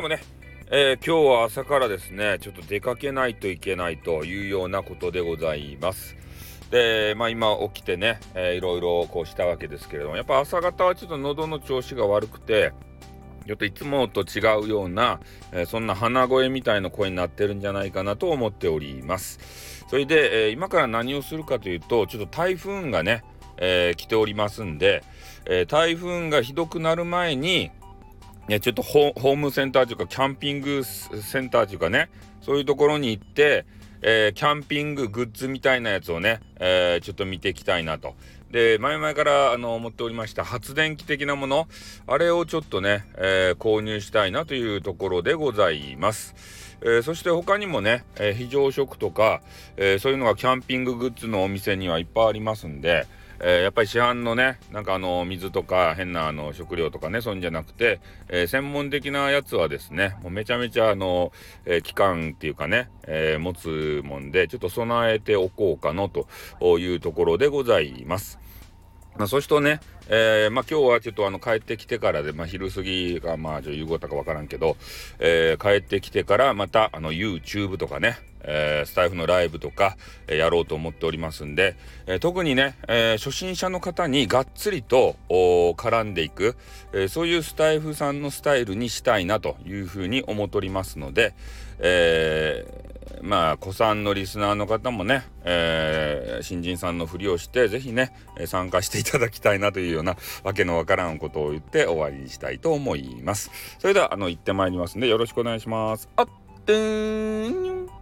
でもねえー、今日は朝からですね、ちょっと出かけないといけないというようなことでございます。で、まあ今起きてね、えー、いろいろこうしたわけですけれども、やっぱ朝方はちょっと喉の調子が悪くて、ちょっといつもと違うような、えー、そんな鼻声みたいな声になってるんじゃないかなと思っております。それで、えー、今から何をするかというと、ちょっと台風がね、えー、来ておりますんで、え台風がひどくなる前に、ね、ちょっとホームセンターというか、キャンピングセンターというかね、そういうところに行って、えー、キャンピンググッズみたいなやつをね、えー、ちょっと見ていきたいなと。で、前々からあの思っておりました発電機的なもの、あれをちょっとね、えー、購入したいなというところでございます。えそして他にもね、え非常食とか、えそういうのがキャンピンググッズのお店にはいっぱいありますんで、えー、やっぱり市販のねなんかあの水とか変なあの食料とかねそんじゃなくて、えー、専門的なやつはですねもうめちゃめちゃあの、えー、期間っていうかね、え持つもんでちょっと備えておこうかのというところでございます。まあ、そしてね、えー、まあ、今日はちょっとあの帰ってきてからで、まあ、昼過ぎか、まあちょ、夕方かわからんけど、えー、帰ってきてからまたあの YouTube とかね、えー、スタイフのライブとか、えー、やろうと思っておりますんで、えー、特にね、え初心者の方にがっつりと絡んでいく、えそういうスタイフさんのスタイルにしたいなというふうに思っておりますので、えまあ、子さんのリスナーの方もね、え新人さんのふりをして、ぜひね、参加していただきたいなというようなわけのわからんことを言って終わりにしたいと思います。それでは、あの、行ってまいりますんで、よろしくお願いします。あってーん。